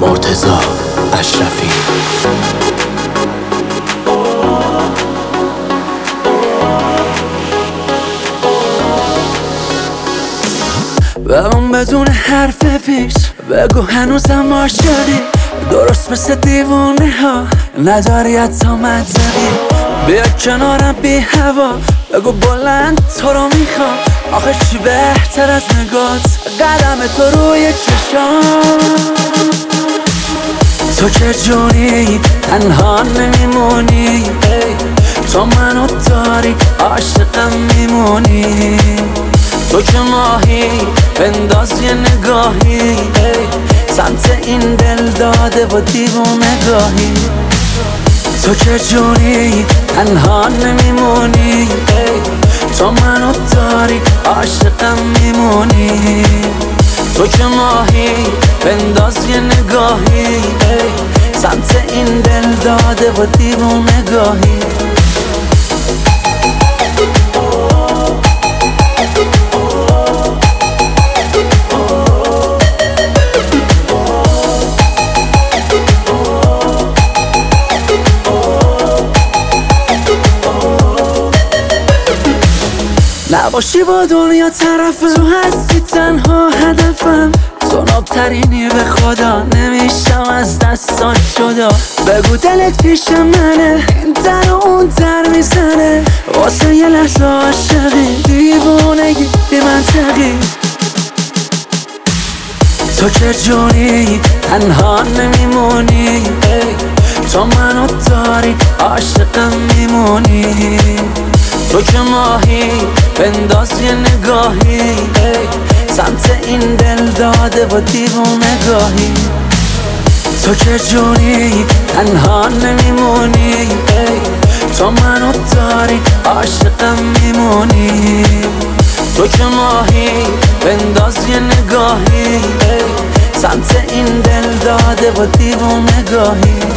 مرتزا اشرفی. اون بدون حرف پیش بگو هنوزم عاشقی. درست مثل دیوونه ها نداری حتی منطقی بیا کنارم بی هوا بگو بلند تو رو می‌خوام. آخه چی بهتر از نگات؟ قدم تو روی چشام. تو که جونی تنها نمیمونی. تو منو داری عاشقم میمونی. تو که ماهی بنداز یه نگاهی. سمت این دل داده و گاهی. تو که جونی تنها نمیمونی. تو منو داری عاشقم میمونی. تو که ماهی بنداز یه نگاهی. سمت این دل داده و گاهی. نباشی با دنیا طرفم تو هستی تنها هدفم. تو نابترینی به خدا. نمیشم از دستات جدا. بگو دلت پیش منه. این در و اون در می‌زنه. واسه یه لحظه عاشقی. دیوونگی بی منطقی. تو که جونی. تنها نمیمونی. تو منو داری. عاشقم میمونی. تو که ماهی بنداز یه نگاهی سمت این دل داده و گاهی. تو که جونی تنها نمیمونی تو منو داری عاشقم میمونی. تو که ماهی بنداز یه نگاهی سمت این دل داده و گاهی.